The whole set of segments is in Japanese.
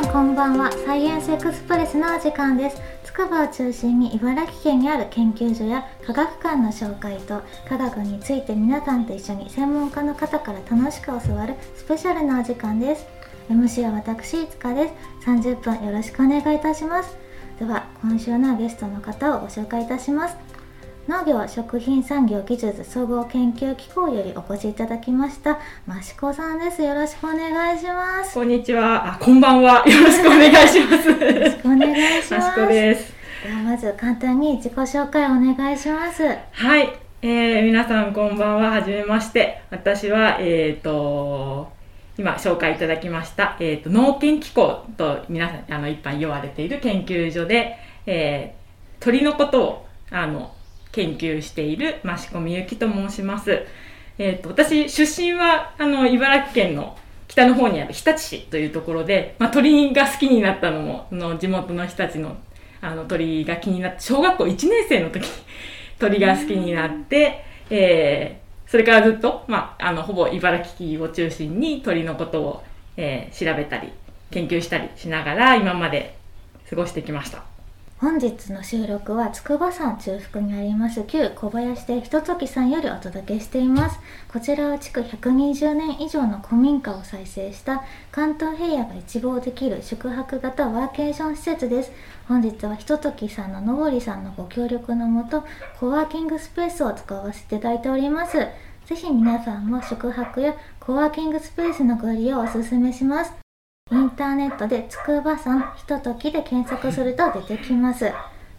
さんこんばんは。サイエンスエクスプレスのお時間です。筑波を中心に茨城県にある研究所や科学館の紹介と科学について皆さんと一緒に専門家の方から楽しく教わるスペシャルなお時間です。MC は私いつかです。30分よろしくお願いいたします。では今週のゲストの方をご紹介いたします。農業食品産業技術総合研究機構よりお越しいただきました益子さんです。よろしくお願いします。こんにちは。あこんばんは。よろしくお願いします。よろしくお願いします。益子です。ではまず簡単に自己紹介お願いします。はい。えー、皆さんこんばんは。はじめまして。私はえっ、ー、と今紹介いただきました、えーと、農研機構と皆さんあの一般言われている研究所で、えー、鳥のことをあの研究している益子みゆきと申します。えーと、私出身はあの茨城県の北の方にある日立市というところで、まあ、鳥が好きになったのもの地元の人たちのあの鳥が気になって小学校1年生の時に 鳥が好きになって、えーそれからずっと、まあ、あの、ほぼ茨城を中心に鳥のことを、えー、調べたり、研究したりしながら、今まで過ごしてきました。本日の収録は筑波山中腹にあります旧小林でひとときさんよりお届けしています。こちらは築120年以上の古民家を再生した関東平野が一望できる宿泊型ワーケーション施設です。本日はひとときさんののぼりさんのご協力のもとコワーキングスペースを使わせていただいております。ぜひ皆さんも宿泊やコワーキングスペースのご利用をお勧めします。インターネットで筑波山ひとときで検索すると出てきます。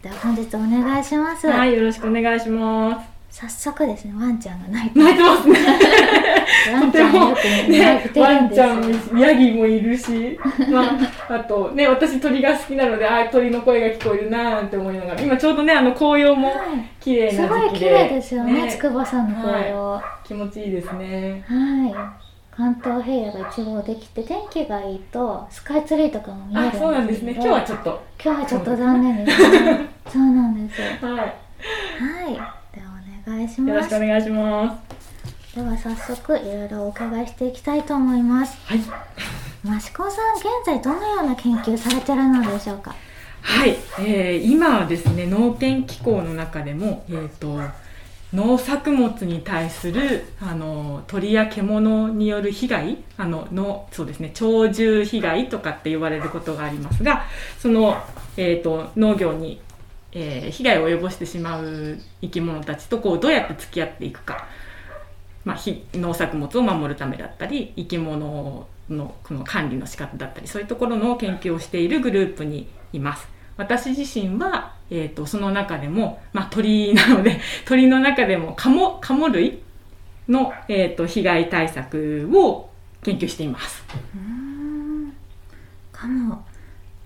では本日お願いします。はい、よろしくお願いします。早速ですね、ワンちゃんが泣いて泣いてますね。ワンちゃんよくね、ねワンちゃんもヤギもいるし、まあ、あとね、私鳥が好きなので、あ鳥の声が聞こえるなーなんて思いながら、今ちょうどね、あの紅葉も綺麗な時期で、はい、すごい綺麗ですよね、筑波山の紅葉、はい、気持ちいいですね。はい。関東平野が一望できて天気がいいとスカイツリーとかも見えるんですけどそうなんですね。今日はちょっと。今日はちょっと残念です。ねそうなんです はい。はい。ではお願いします。よろしくお願いします。では早速いろいろお伺いしていきたいと思います。はい。益子さん現在どのような研究されてるのでしょうか？はい、えー、今はですね農研機構の中でもえっ、ー、と農作物に対するあの鳥や獣による被害あののそうですね鳥獣被害とかって言われることがありますがその、えーと、農業に、えー、被害を及ぼしてしまう生き物たちとこうどうやって付き合っていくか、まあ、農作物を守るためだったり生き物のこの管理の仕方だったりそういうところの研究をしているグループにいます。私自身はえーと、その中でも、まあ、鳥なので 鳥の中でもカモカモ類の、えーと、被害対策を研究しています。カモ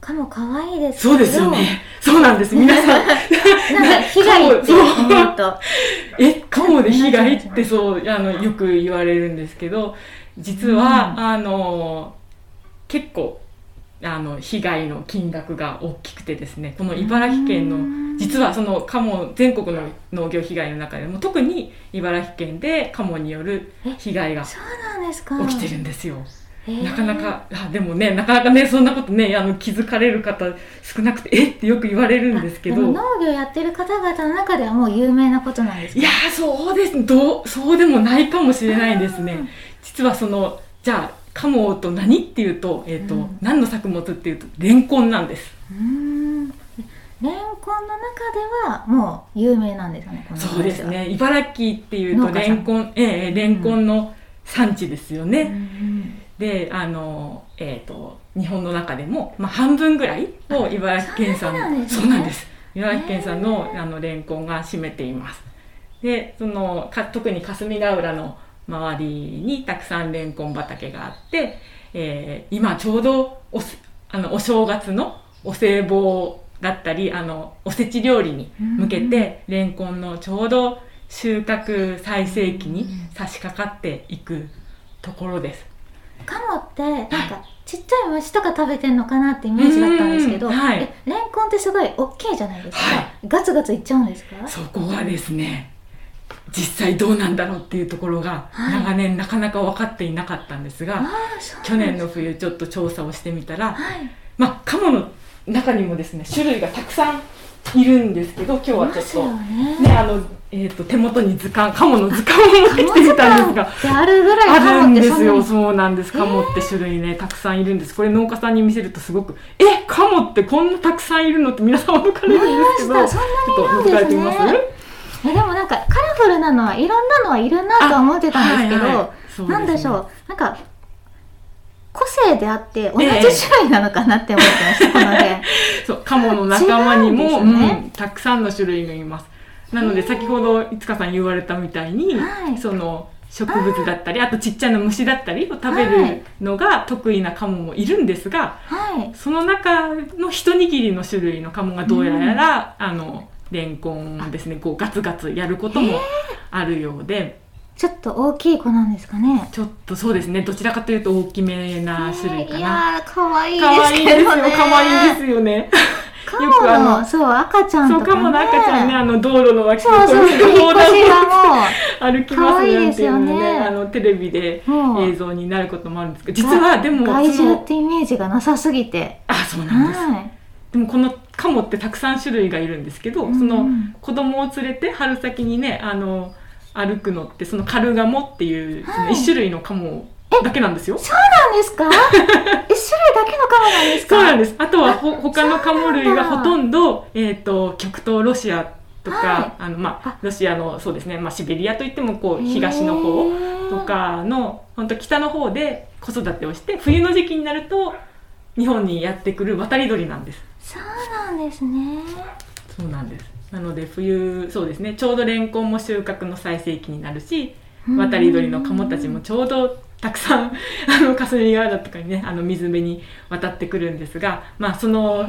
カモ可愛いですそうですよね。そうなんです。皆さん。なんか被害って思うと。え、カモで被害ってそう、あの、よく言われるんですけど、実は、うん、あの、結構あの被害の金額が大きくてですねこの茨城県の実はそのカモ全国の農業被害の中でも特に茨城県でカモによる被害が起きてるんですよ。なかなかあでもねなかなかねそんなことねあの気づかれる方少なくてえ？ってよく言われるんですけど。農業やってる方々の中ではもう有名なことなんですか？いやそうです。どうそうでもないかもしれないですね。実はそのじゃあカモと何っていうと,、えーと、うん、何の作物っていうとレンコンなんです。うんレンコンの中ではもう有名なんですよね。そうですね。茨城っていうとレンコン、ええー、レンコンの産地ですよね。うん、で、あのえっ、ー、と日本の中でもまあ半分ぐらいを茨城県産のそうなんです。茨城県産のあのレンコンが占めています。で、そのか特に霞ヶ浦の周りにたくさんレンコン畑があって、えー、今ちょうどおあのお正月のお歳暮だったりあのおせち料理に向けて、レンコンのちょうど収穫最盛期に差し掛かっていくところです。カモってなんかちっちゃい虫とか食べてんのかなってイメージだったんですけど、はい、レンコンってすごい大きいじゃないですか、はい、ガツガツいっちゃうんですか？そこがですね実際どうなんだろうっていうところが長年なかなか分かっていなかったんですが、はい、去年の冬ちょっと調査をしてみたら、はい、まあカモの中にもですね種類がたくさんいるんですけど今日はちょっとね。ねあの、えー、と手元に図鑑カモの図鑑を持ってきてみたんですがあるぐらいあるんですよ。そうなんです。カモって種類ねたくさんいるんです。これ農家さんに見せるとすごくえカモってこんなたくさんいるのって皆さん驚かれるんですけどちょっと覗かれてみます？そんなにえでもなんかカラフルなのはいろんなのはいるなとは思ってたんですけど、はいはい。そうですね。なんでしょう。なんか個性であって同じええ種類なのかなって思ってました、この辺。そうカモの仲間にも、ね。うんたくさんの種類がいます。なので先ほどいつかさん言われたみたいに、はい。その植物だったりあとちっちゃな虫だったりを食べはるい。のが得意なカモもいるんですが、はい。その中の一握りの種類のカモがどうやら、あのレンコンですね。こうガツガツやることもあるようで。ちょっと大きい子なんですかね。ちょっとそうですね。どちらかというと大きめな種類かいな。やー可愛いですけどね。可愛いですよ。ね。カよくあのモのそう赤ちゃんそう、とか、ね、カモの赤ちゃんね、あの道路の脇をそうそうこう横引っ越し断が歩きますなんていうの可愛いですよね、ねあのテレビで映像になることもあるんですけど、実はでも害その獣ってイメージがなさすぎて。あ、そうなんです。はいでもこのカモってたくさん種類がいるんですけど、そのうん。子供を連れて春先にね、あの歩くのってそのカルガモっていうそのはい。一種類のカモだけなんですよ。そうなんですか？一種類だけのカモなんですか？そうなんです。あとはほあ他のカモ類がそうなんだほとんど、えっ、と、極東ロシアとか、はい。あの、まああ、ロシアの、そうですね、まあ、シベリアといっても、こう、東の方とかの、本当北の方で子育てをして、冬の時期になると、日本にやってくる渡り鳥なんです。そうなんですね。そうなんです。なので、冬、そうですね、ちょうどレンコンも収穫の最盛期になるし、渡り鳥のカモたちもちょうどたくさん あの霞ヶ浦とかにねあの水辺に渡ってくるんですがまあその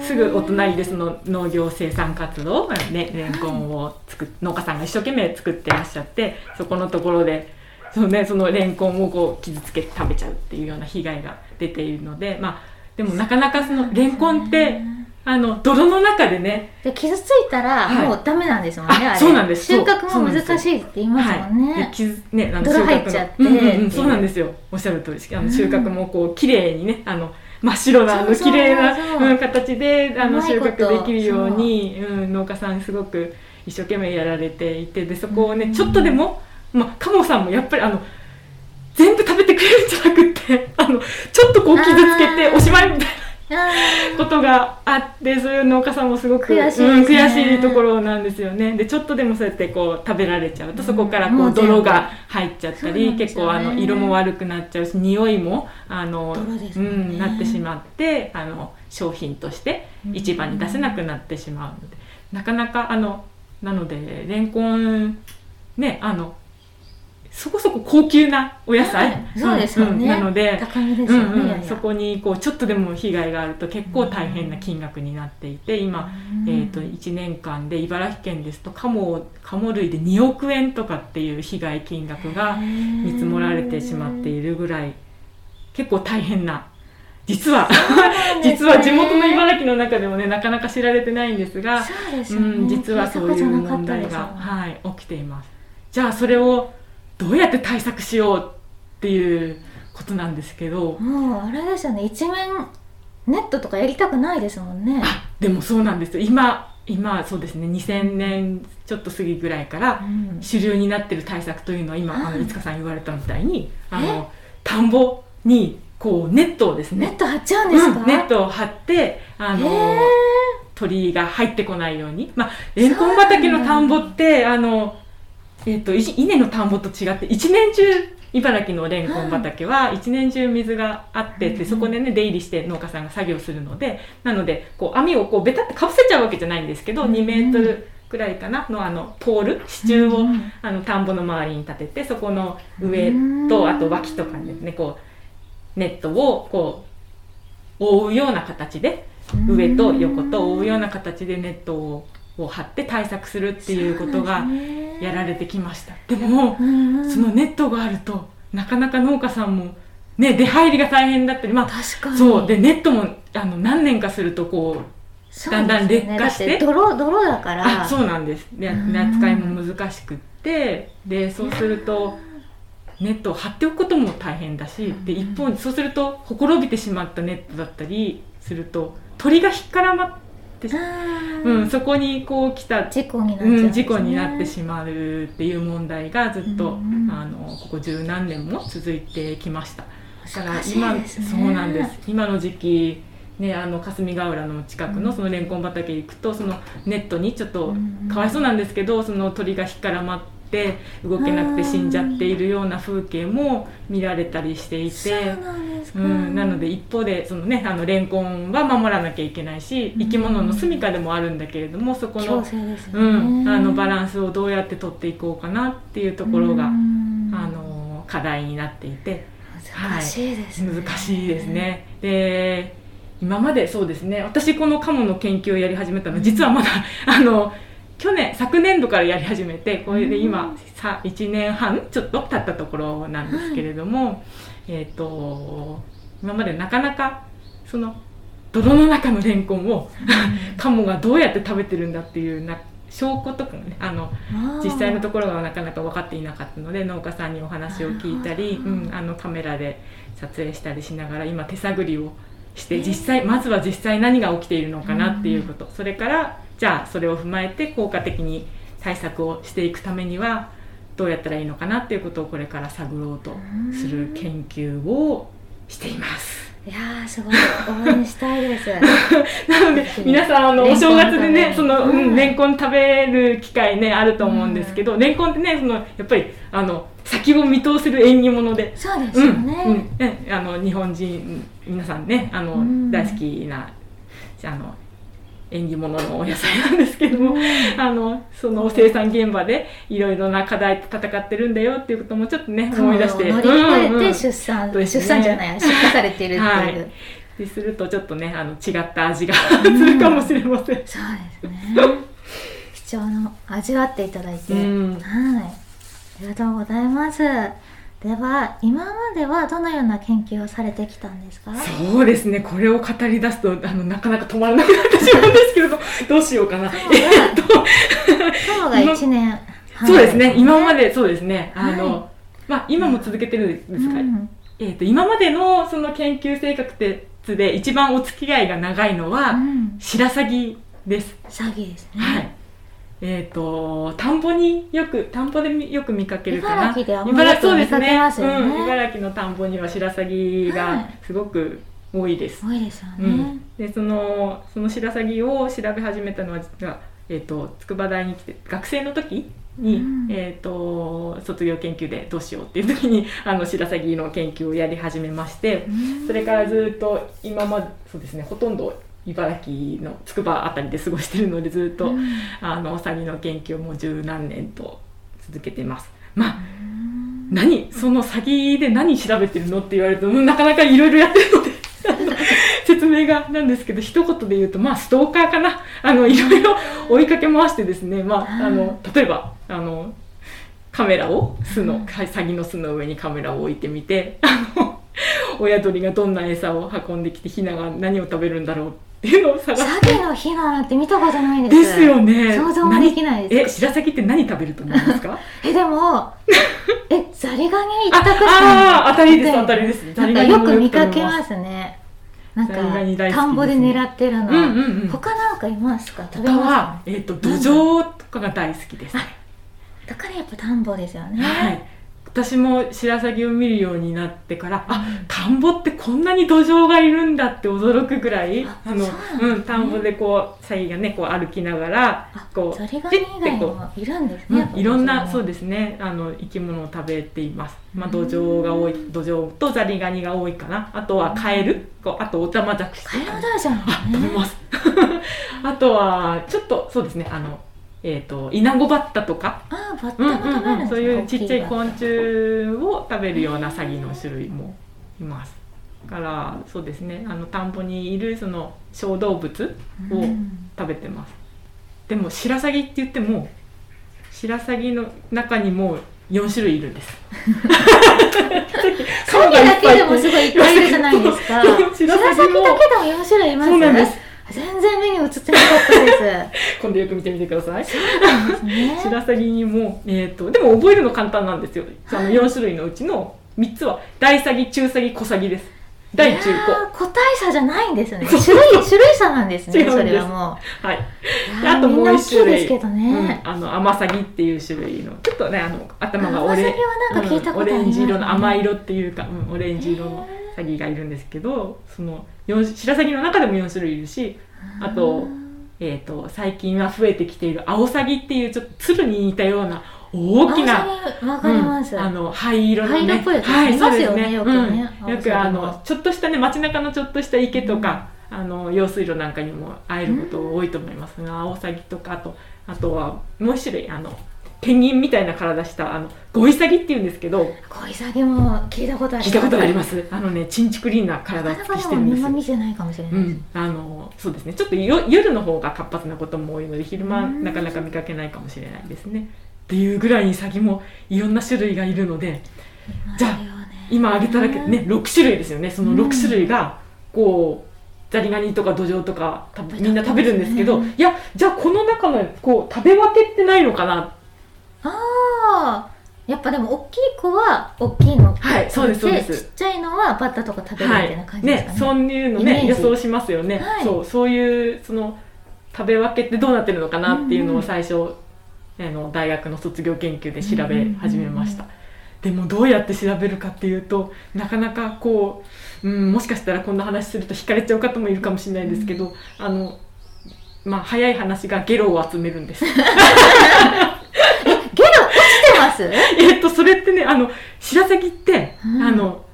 すぐお隣でその農業生産活動、まあね、レンコンを作っ農家さんが一生懸命作ってらっしゃってそこのところでその,、ね、そのレンコンをこう傷つけて食べちゃうっていうような被害が出ているのでまあでもなかなかそのレンコンってあの泥の中でね。で傷ついたらはい。もうダメなんですもんね、ああれ。そうなんです。収穫も難しいって言いますもんね、はい、で傷ねあの泥入っちゃって。うんうんうん。そうなんですよ。おっしゃる通り。あうん。の収穫もこう綺麗にねあの真っ白なあの綺麗な形であの収穫できるようにうん、農家さんすごく一生懸命やられていてでそこをねうん。ちょっとでも、まあ、カモさんもやっぱりあの全部食べてくれるんじゃなくってあのちょっとこう傷つけておしまいみたいなあことがあってそういう農家さんもすごく悔しいね。うん、悔しいところなんですよね。でちょっとでもそうやってこう食べられちゃうとそこからこう泥が入っちゃったり、ね。結構あの色も悪くなっちゃうし匂いもあの、泥ですうん、なってしまってあの商品として市場に出せなくなってしまうので、なかなかあのなのでレンコンねあのそこそこ高級なお野菜、はいそうですよね。んん。なので高めですよね、うんそこにこうちょっとでも被害があると結構大変な金額になっていて今、うん。えー、と1年間で茨城県ですとカモカモ類で2億円とかっていう被害金額が見積もられてしまっているぐらい結構大変な。実は 実は地元の茨城の中でもねなかなか知られてないんですが、そうですよね、うん、実はそういう問題が、はい、起きています。じゃあそれをどうやって対策しようっていうことなんですけど、もうあれですよね。一面ネットとかやりたくないですもんね。あでもそうなんですよ。今今そうですね。2000年ちょっと過ぎぐらいからうん。主流になってる対策というのは今、あはいのいつかさん言われたみたいにあの田んぼにこうネットをですね。ネット張っちゃうんですか、うんネットを張ってあの鳥が入ってこないように、まあ、レンコン畑の田んぼってあの、えっとい稲の田んぼと違って一年中茨城のレンコン畑は一年中水があって、うんでそこでね出入りして農家さんが作業するのでなのでこう網をこうベタってかぶせちゃうわけじゃないんですけど、うん2メートルくらいかなのあのポール支柱を、うんあの田んぼの周りに立ててそこの上うん。とあと脇とかにですねこうネットをこう覆うような形で上と横と覆うような形でネットをを張って対策するっていうことがやられてきました。でもうんそのネットがあるとなかなか農家さんもね出入りが大変だったりまあ確かに。そう。でネットもあの何年かするとこうそうだんだん劣化して。泥泥だから。あそうなんです。でうん。扱いも難しくって。でそうするとネットを張っておくことも大変だしで一方にそうするとほころびてしまったネットだったりすると鳥が引っからまって、あー。うん、そこにこう来た事故になっね、うん、事故になってしまうっていう問題がずっと、うんうん。あのここ十何年も続いてきました。だから今そうなんです。今の時期ね、あの霞ヶ浦の近くのそのレンコン畑行くとそのネットにちょっとうんかわいそうなんですけどその鳥が引っからまって動けなくて死んじゃっているような風景も見られたりしていそうて。うん、なので一方でその、ね、あのレンコンは守らなきゃいけないし生き物の住処でもあるんだけれどもそこ強のうん、あのバランスをどうやって取っていこうかなっていうところが、うん。あの課題になっていて。難しいですね、難しいですね。で今までそうですね。私このカモの研究をやり始めたの実はまだ あの去年昨年度からやり始めてこれで今さ1年半ちょっと経ったところなんですけれども、えっ、と今までなかなかその泥の中のレンコンをカモがどうやって食べてるんだっていうな証拠とかもねあのうん実際のところがなかなか分かっていなかったので農家さんにお話を聞いたり、うん、あのカメラで撮影したりしながら今手探りをして実際まずは実際何が起きているのかなっていうこと、それからじゃあそれを踏まえて効果的に対策をしていくためにはどうやったらいいのかなっていうことをこれから探ろうとする研究をしています。いやーすごい。応援したいです。なので皆さんあのお正月でねその、ううん。ん、レンコン食べる機会ねあると思うんですけど、レンコンってねそのやっぱりあの先を見通せる縁起物で。そうですうんよね、うん。ねあの日本人皆さんねあの、うん。大好きなあの縁起物のお野菜なんですけども、あのその生産現場でいろいろな課題と戦ってるんだよっていうこともちょっとね思い出して。乗り越えてうんうん出産、そうですね。出産じゃない 出荷されているっていう、はい。でするとちょっとねあの違った味がするかもしれません。そうですね。貴重な味わっていただいて、うん。はい。ありがとうございますでは今まではどのような研究をされてきたんですか？そうですね。これを語り出すとあのなかなか止まらなくなってしまうんですけれどどうしようかな。えっと今日が1年半そうですね。今までそうですね。あの、はまあ今も続けてるんですが、うん。えっと今までのその研究生活で一番お付き合いが長いのは、うん。白鷺です。詐欺ですね、はい。えっ、と田んぼによく田んぼでみよく見かけるかな。茨城では茨よく見かそうですねうん。茨城の田んぼには白鷺はがいすごく多いです。多いですよね、うん、でそのその白鷺を調べ始めたのは実は、えー、と筑波大に来て学生の時に、うんえー、と卒業研究でどうしようっていう時にあの白鷺の研究をやり始めましてうんそれからずっと今までそうですねほとんど茨城の筑波あたりで過ごしてるのでずっと、うん。あの詐欺の研究をもう十何年と続けてます。まあうん。何その詐欺で何調べてるのって言われるとうんなかなかいろいろやってるので 説明がなんですけど一言で言うとまあストーカーかな。あのいろいろ追いかけ回してですねまああの例えばあのカメラを巣の詐欺の巣の上にカメラを置いてみてあの親鳥がどんな餌を運んできてヒナが何を食べるんだろうっていうのを探す詐欺の日なんて見たことないです。ですよね。想像もできないえです。白鷺って何食べると思いますか？えでも えザリガニ一択ああー当たりです当たりです。なんかよく見かけますね。なんか田んぼで狙ってるの、うんうんうん他なんかいますか？食べ他ますは、えっと土壌とかが大好きです、ね。だからやっぱ田んぼですよね、はい、私も白鷺を見るようになってからあうん。田んぼってこんなに土壌がいるんだって驚くぐらいああのそうねうん、田んぼでこうサギがねこう歩きながらあこうザリガニ以外にもいるんですね、うん、いろんなそうすですねあの生き物を食べています、まあ、土壌が多い土壌とザリガニが多いかな。あとはカエル。こうあとオタマジャクシとカエルかだじゃん。あ食べます。あとはちょっとそうですねあのえっ、とイナゴバッタとか？あーバッタうんも食べるんですね、うんうん、そういうちっちゃい昆虫を食べるようなサギの種類もいます。だからそうですね。あの田んぼにいるその小動物タをうん。食べてます。でも白鷺って言っても白鷺の中にも4種類いるんです。サギだけでもすごいいっぱいいるじゃないですか。そう白白鷺だけでも4種類います？そうなんです全然目に映ってなかったです今度よく見てみてください。ね。白鷺にも、えー、とでも覚えるの簡単なんですよ。あの4種類のうちの3つは大サギ中サギ小サギです。大中いや高ー個体差じゃないんですね。種類種類差なんですねそれはもはい、あともう一種類。ですけどね、うん、あのアマサギっていう種類のちょっとねあの頭がオレンジ色の甘色っていうか、うん、オレンジ色のサギがいるんですけどその四白サギの中でも4種類いるしあと,、えー、と最近は増えてきているアオサギっていうちょっと鶴に似たような大きなアオサギわかります、うんあの灰色のね。灰色っぽいやつはいそうですよくね。うん。よくあのちょっとしたね街中のちょっとした池とか、あの用水路なんかにも会えること多いと思いますが、アオサギとかあとあとはもう一種類あのペンギンみたいな体したあのゴイサギっていうんですけど小イサギも聞いたことあります。聞いたことがあります。あのねチンチクリンな体なかなかつきしてるんですよ。見てないかもしれないうん、あのそうですね。ちょっとよ夜の方が活発なことも多いので昼間うん。なかなか見かけないかもしれないですね。っていうぐらいにサギもいろんな種類がいるのでじゃあ今挙げただけでね6種類ですよね。その6種類がこうザリガニとかドジョウとかたみんな食べるんですけど、うんいやじゃあこの中のこう食べ分けってないのかなああやっぱでも大きい子は大きいの。はいそうですそうです。ちっちゃいのはバッタとか食べるみたいな感じですかね,、そういうのね予想しますよね、はい。そうそういうその食べ分けってどうなってるのかなっていうのうんうんを最初、あの大学の卒業研究で調べ始めました、うんでもどうやって調べるかっていうとなかなかこう、うん、もしかしたらこんな話すると惹かれちゃう方もいるかもしれないんですけど、あのまあ早い話がゲロを集めるんです ます？えっとそれってねあの白鷺って、うん。あの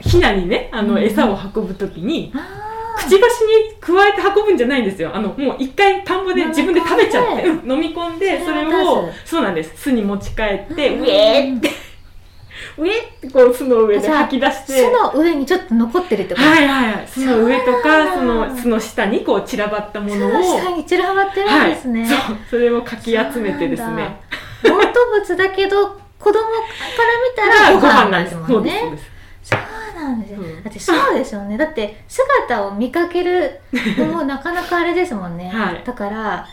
ヒナにねあのうん。餌を運ぶ時に、あくちばしに加えて運ぶんじゃないんですよ。あのもう一回田んぼで自分で食べちゃって、うん飲み込んでそそれれをそうなんです。巣に持ち帰って、うん。ウェーってウェーってこう巣の上で吐き出して。巣の上にちょっと残ってるってこと？はいはいはい。巣の上とかその巣の下にこう散らばったものを。下に散らばってるんですね、はい、そう。それをかき集めてですね。嘔吐物だけど子供から見たら ご飯なんです。もんね。そうなんですよ、うん。だってそうですよね。だって姿を見かけるのも なかなかあれですもんね、はい。だから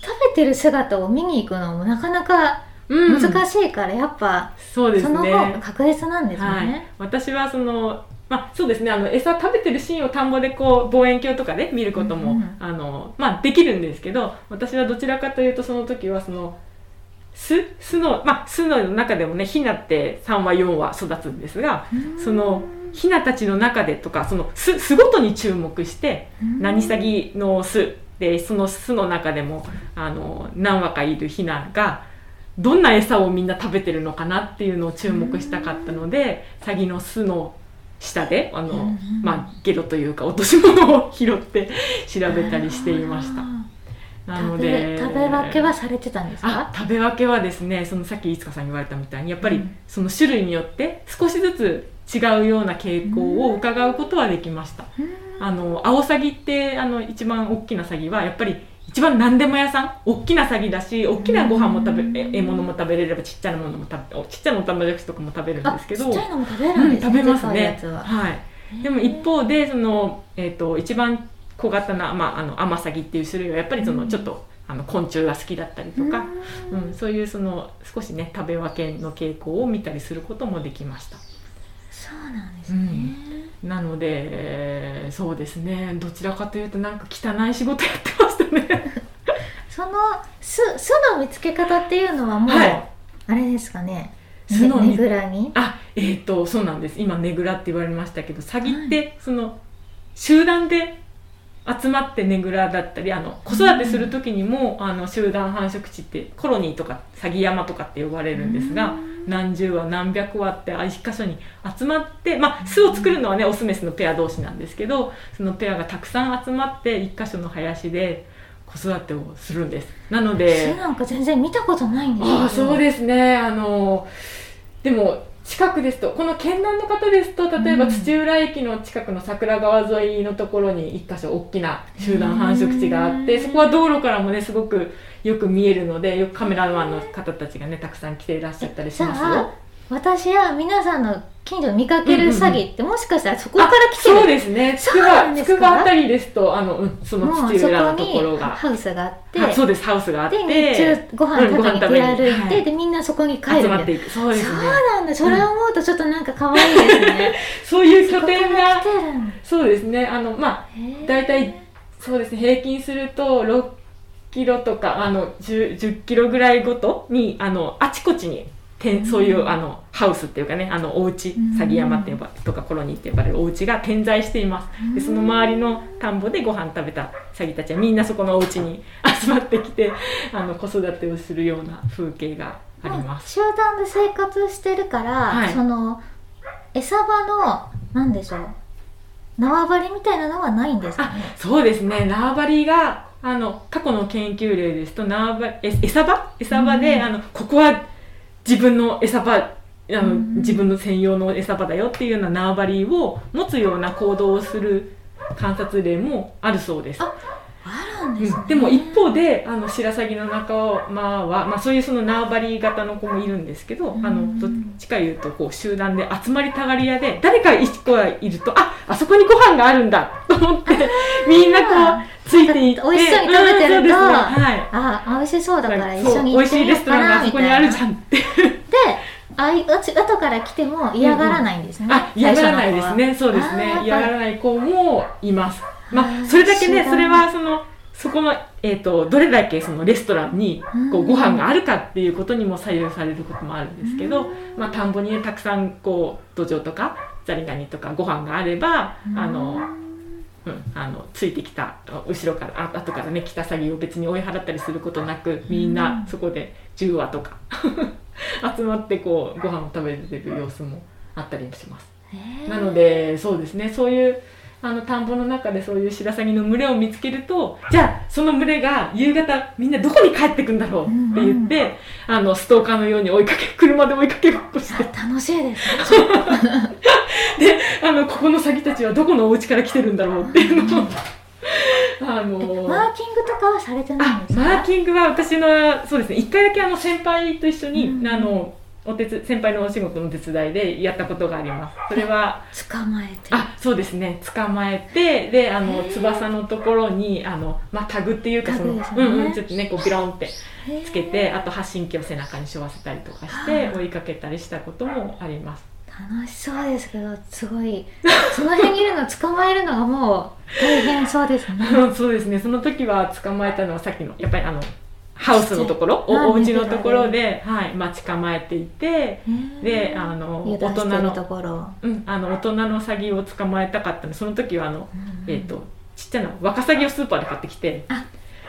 食べてる姿を見に行くのもなかなかうん難しいからやっぱ、そうですその方ねが確実なんですよはい。ね、、私はそのまあそうですね。あの餌食べてるシーンを田んぼでこう望遠鏡とかで見ることも、うんうん。あのまあ、できるんですけど私はどちらかというとその時はその巣巣のまあ巣の中でもねヒナって3羽4羽育つんですがそのヒナたちの中でとかその巣巣ごとに注目して何サギの巣でその巣の中でもあの何羽かいるヒナがどんな餌をみんな食べてるのかなっていうのを注目したかったのでサギの巣の下であの、うんうんまあ、ゲロというか落とし物を拾って調べたりしていました。なの食でべ食べ分けはされてたんですあか食べ分けはですねそのさっきいつかさん言われたみたいにやっぱりうん。その種類によって少しずつ違うような傾向を伺うことはできました。あのアオサギってあの一番大きなサギはやっぱり一番何でも屋さん大きなサギだし大きなご飯も食べえ獲物も食べれればちっちゃなものも食べおちっちゃなおたまじゃくしとかも食べるんあですけどちっちゃいのも食べるうんん、ですね、食べますね。つは。はい。でも一方でその、えー、と一番小型な、まあ、あのアマサギっていう種類はやっぱりそのうん。ちょっとあの昆虫が好きだったりとか、うん、そういうその少しね食べ分けの傾向を見たりすることもできました。そうなんですね、なのでそうですね。どちらかというとなんか汚い仕事やってましたね。その巣巣の見つけ方っていうのはもう、はい。あれですかね。巣の見ねねぐらに？あえっ、とそうなんです。今ねぐらって言われましたけどサギってその集団で集まってねぐらだったりあの子育てする時にも、あの集団繁殖地ってコロニーとかサギ山とかって呼ばれるんですが、何十羽何百羽ってあ一箇所に集まって、まあ、巣を作るのはねオスメスのペア同士なんですけどそのペアがたくさん集まって一箇所の林で子育てをするんです。なので巣なんか全然見たことないんですああそうすですね。あのでも近くですとこの県南の方ですと例えばうん。土浦駅の近くの桜川沿いのところに一箇所大きな集団繁殖地があってそこは道路からもねすごくよく見えるのでよくカメラマンの方たちがねたくさん来ていらっしゃったりしますよ。私や皆さんの近所で見かける詐欺ってもしかしたらそこから来てる、そうですね。つくばつくばあたりですとあの、うん、その土浦のことにころが。ハウスがあって。あそうですハウスがあって。で日中ご飯食べに出歩いて、はい。でみんなそこに帰る集まっていく。そうですそうねなんだ。それを思うとちょっとなんか可愛いですね。そういう拠点が。そうですね。あのまあ大体そうですね。平均すると6キロとかあの 10, 10キロぐらいごとにあのあちこちにてんそういうあのハウスっていうかねあのお家うん。詐欺山って呼ばとかコロニーって呼ばれるお家が点在しています。でその周りの田んぼでご飯食べた詐欺たちはみんなそこのお家に 集まってきてあの子育てをするような風景があります。集団で生活してるから、はい。その餌場のなんでしょう縄張りみたいなのはないんですかね？そうですね。縄張りがあの過去の研究例ですと縄張りえ餌場？餌場で、うん。あのここは自分の餌場あの、うん自分の専用の餌場だよっていうような縄張りを持つような行動をする観察例もあるそうです。ああるんですね、うん。でも一方であの白鷺の仲間は、まあ、そういうその縄張り型の子もいるんですけど、うん。あのどっちかいうとこう集団で集まりたがり屋で誰か一個がいるとああそこにご飯があるんだと思って みんなこうついていって美味しそうに食べてると。はい。あ美味しそうだから一緒に行ってみよ美味しいレストランがあそこにあるじゃんって。であい後から来ても嫌がらないんですね、あ嫌がらないです最ねそうですね。嫌がらない子もいますまあそれだけねそれはそのそこの、えー、とどれだけそのレストランにこううん。ご飯があるかっていうことにも左右されることもあるんですけど、うん。まあ、田んぼにねたくさんこう土壌とかザリガニとかご飯があれば、あのうん、あのついてきた後ろからあ後からね来た詐欺を別に追い払ったりすることなくみんなそこで10羽とか 集まってこうご飯を食べてる様子もあったりもします。なのでそうですねそういうあの田んぼの中でそういう白鷺の群れを見つけるとじゃあその群れが夕方みんなどこに帰ってくんだろうって言って、あのストーカーのように追いかけ車で追いかけっこして楽しいですね。であのここの詐欺たちはどこのお家から来てるんだろうっていうの。を あのマーキングとかはされてないんあですか？マーキングは私のそうですね。一回だけあの先輩と一緒に、うん。あのお手つ先輩のお仕事の手伝いでやったことがあります。それは捕まえて。あそうですね。捕まえてであへのー。翼のところにあの、まあ、タグっていうかその、ね。うんうんちょっとねこうビロンってつけてあと発信機を背中に背負わせたりとかしてはい追いかけたりしたこともあります。楽しそうですけどすごいその辺にいるの捕まえるのがもう大変そうですね。そうですね。その時は捕まえたのはさっきのやっぱりあのハウスのところ？お家のところで、はい、待ち構えていてであの大人のところ、うん、あの大人の詐欺を捕まえたかったの。でその時はあの、うん。えっ、とちっちゃなワカサギをスーパーで買ってきて。あ。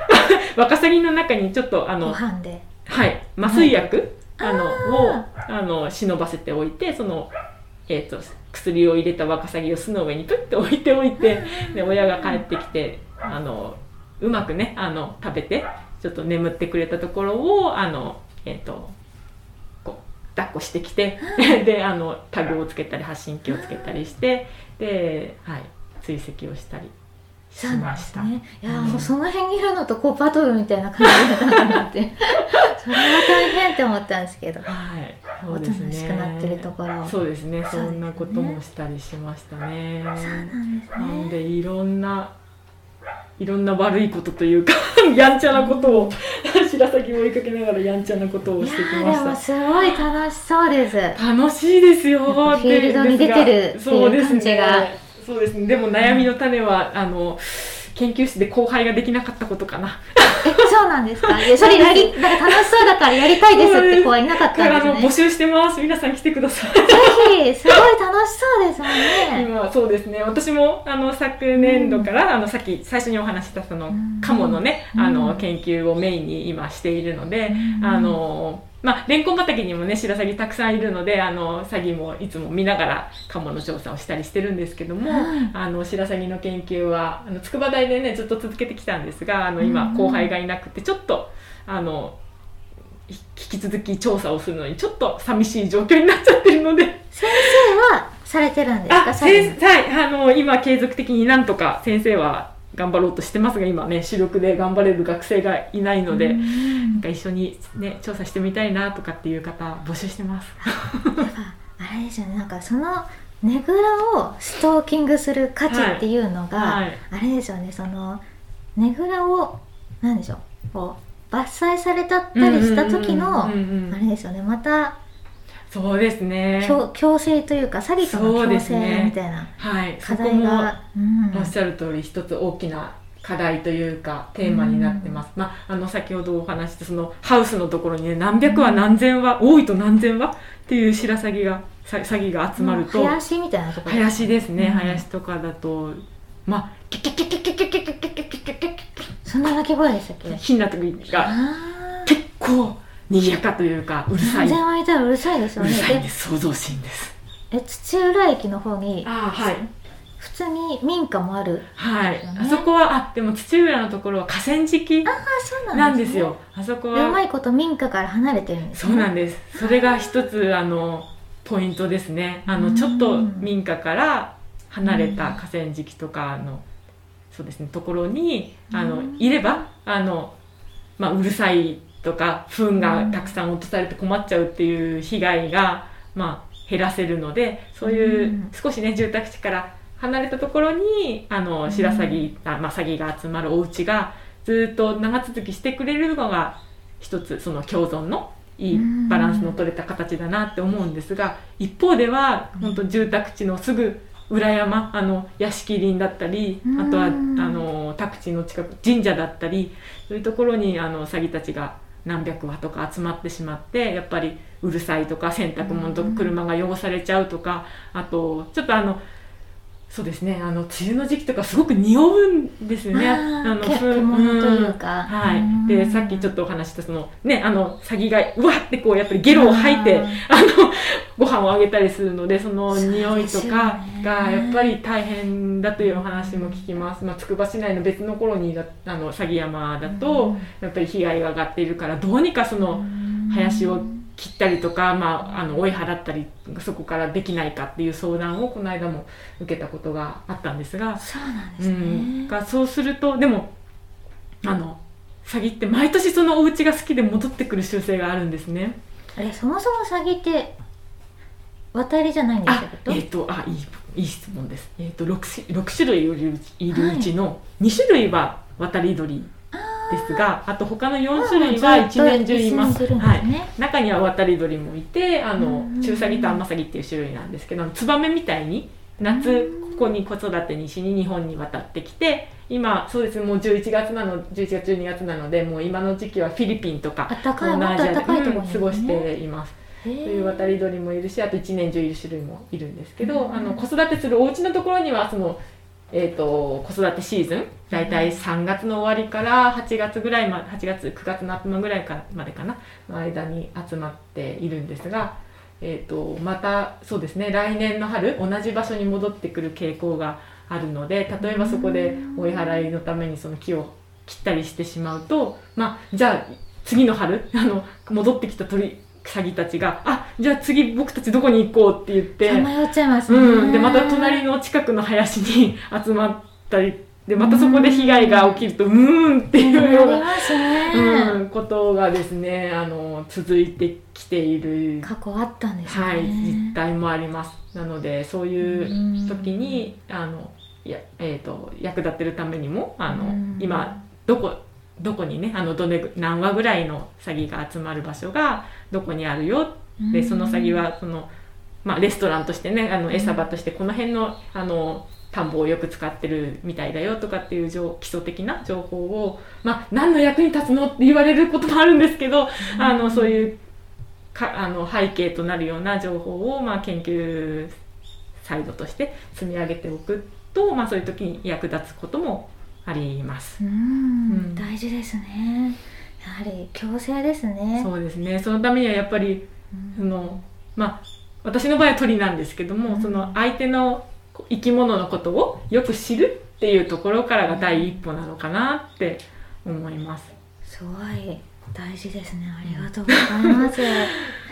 ワカサギの中にちょっとあごのはい麻酔薬、あのあをあの忍ばせておいてその、えー、と薬を入れたワカサギを巣の上にプッて置いておいてで親が帰ってきてあのうまくねあの食べてちょっと眠ってくれたところをあのえっ、とこう抱っこしてきてであのタグをつけたり発信機をつけたりしてで、はい、追跡をしたりしました。ねいやうんもうその辺にいるのとこうバトルみたいな感じだったなって それは大変って思ったんですけどはい、そうですね。なしくなってるところそうですね。そんなこともしたりしましたね。そうなんですなのねでいろんないろんな悪いことというか やんちゃなことを 白鷺を追いかけながらやんちゃなことをしてきーました。でもすごい楽しそうです楽しいですよフィールドに出てるですがそうですっていう感じがね。そうですね。でも悩みの種はあの研究室で後輩ができなかったことかな。えそうなんですか。いやそれやりなんか楽しそうだからやりたいですって子はいなかったんですね集してます。皆さん来てください。ぜひすごい楽しそうですもんね。今そうですね。私もあの昨年度から、あのさっき最初にお話ししたそのうん。カモのね、うん。あの研究をメインに今しているので、うん。あのまあレンコン畑にもね白鷺たくさんいるのであの詐欺もいつも見ながらカモの調査をしたりしてるんですけども、うんあの白鷺の研究はあの筑波大でねずっと続けてきたんですがあの今うん。後輩がいなくてちょっとあのひ引き続き調査をするのにちょっと寂しい状況になっちゃってるので。先生はされてるんですか？あ、先生、はい、あの、今継続的になんとか先生は頑張ろうとしてますが今ね主力で頑張れる学生がいないので、うん。なんか一緒に、ね、調査してみたいなとかっていう方募集してます。あれですよね。なんかそのねぐらをストーキングする価値っていうのが、はい。あれですよね。そのねぐらをなんでしょう。こう伐採されたったりした時のあれですよね。またそうですね。強強制というか詐欺との強制みたいなはい、課そこも題が、うん。おっしゃる通り一つ大きな課題というかテーマになってます、まあ、あの先ほどお話ししたそのハウスのところにね何百羽何千羽多いと何千羽っていう白鷺がさ詐欺が集まると林みたいなところ。林ですね、うん。林とかだとまあキャキャキャキャキャキャキャキャキャキャキャキャキャキそんな鳴き声でしたっけャひな時があ結構賑やかというかうるさい。全然湧いたらうるさいですよね。うるさいでです想像しいんです。え土浦駅の方にあはい。普通に民家もあるはい、あそこはあでも土浦のところは河川敷あそうなんですよ。あそこはでうまいこと民家から離れてるんですそうなんです。それが一つあのポイントですね。あのちょっと民家から離れた河川敷とかのそうですねところにあのうん。いればあの、まあ、うるさいとか糞がたくさん落とされて困っちゃうっていう被害が、まあ、減らせるのでそういううん。少しね住宅地から離れたところにあのうん。白鷺、あまあ、詐欺が集まるお家がずっと長続きしてくれるのが一つその共存のいいバランスの取れた形だなって思うんですが一方では本当住宅地のすぐ裏山あの屋敷林だったりうんあとはあの宅地の近く神社だったりそういうところにあの詐欺たちが何百羽とか集まってしまってやっぱりうるさいとか洗濯物とかうん車が汚されちゃうとかあとちょっとあのそうですね。あの梅雨の時期とかすごく匂うんですよね。あのふ獣というか。はい、うん。でさっきちょっとお話ししたそのねあの詐欺がうわってこうやっぱりゲロを吐いてあのご飯をあげたりするのでその匂いとかがやっぱり大変だというお話も聞きます、まあ、つくば市内の別のコロニーだあの詐欺山だと、うん。やっぱり被害が上がっているからどうにかその林を切ったりとか、まあ、あの追い払ったりそこからできないかっていう相談をこの間も受けたことがあったんですが。そうなんでうすん、ねがそうするとでもあの詐欺って毎年そのお家が好きで戻ってくる習性があるんですね。あれそもそも詐欺って渡りじゃないんですあけどえっ、とあいいいい質問です。えっ、と 6, 種6種類いるいるうちの2種類は渡り鳥ですが、あと他の4種類は一年中います。はい。中には渡り鳥もいてあのうん中サギとアマサギっていう種類なんですけどツバメみたいに夏ここに子育てにしに日本に渡ってきて今そうですねもう11月なの11月12月なのでもう今の時期はフィリピンとか東南アジアでうん過ごしています。そうそういう渡り鳥もいるしあと一年中いる種類もいるんですけど、うん。あの子育てするお家のところにはその、えー、と子育てシーズン大体3月の終わりから8月ぐらいま8月9月の頭ぐらいからまでかなの間に集まっているんですが、えー、とまたそうですね来年の春同じ場所に戻ってくる傾向があるので例えばそこで追い払いのためにその木を切ったりしてしまうとまあじゃあ次の春あの戻ってきた鳥詐欺たちが「あじゃあ次僕たちどこに行こう」って言って、さまよっちゃいますね、うん、でまた隣の近くの林に 集まったりでまたそこで被害が起きると「うーん」っていうような、うん、ことがですねあの続いてきている、過去あったんですね、はい、実態もあります。なのでそういう時にあのや、えー、と役立ってるためにもあの、うん。今どこどこにねあのどれぐ何話ぐらいの詐欺が集まる場所がどこにあるよ？でその詐欺はその、まあ、レストランとしてねあの餌場としてこの辺のあの田んぼをよく使ってるみたいだよとかっていう情基礎的な情報を、まあ、何の役に立つのって言われることもあるんですけど、あのそういうかあの背景となるような情報を、まあ、研究サイドとして積み上げておくと、まあ、そういう時に役立つこともあります。うん、うん。大事ですね。やはり強制ですね。そうですね。そのためにはやっぱりうん。そのまあ私の場合は鳥なんですけども、うん。その相手の生き物のことをよく知るっていうところからが第一歩なのかなって思います。すごい。大事ですね。ありがとうございます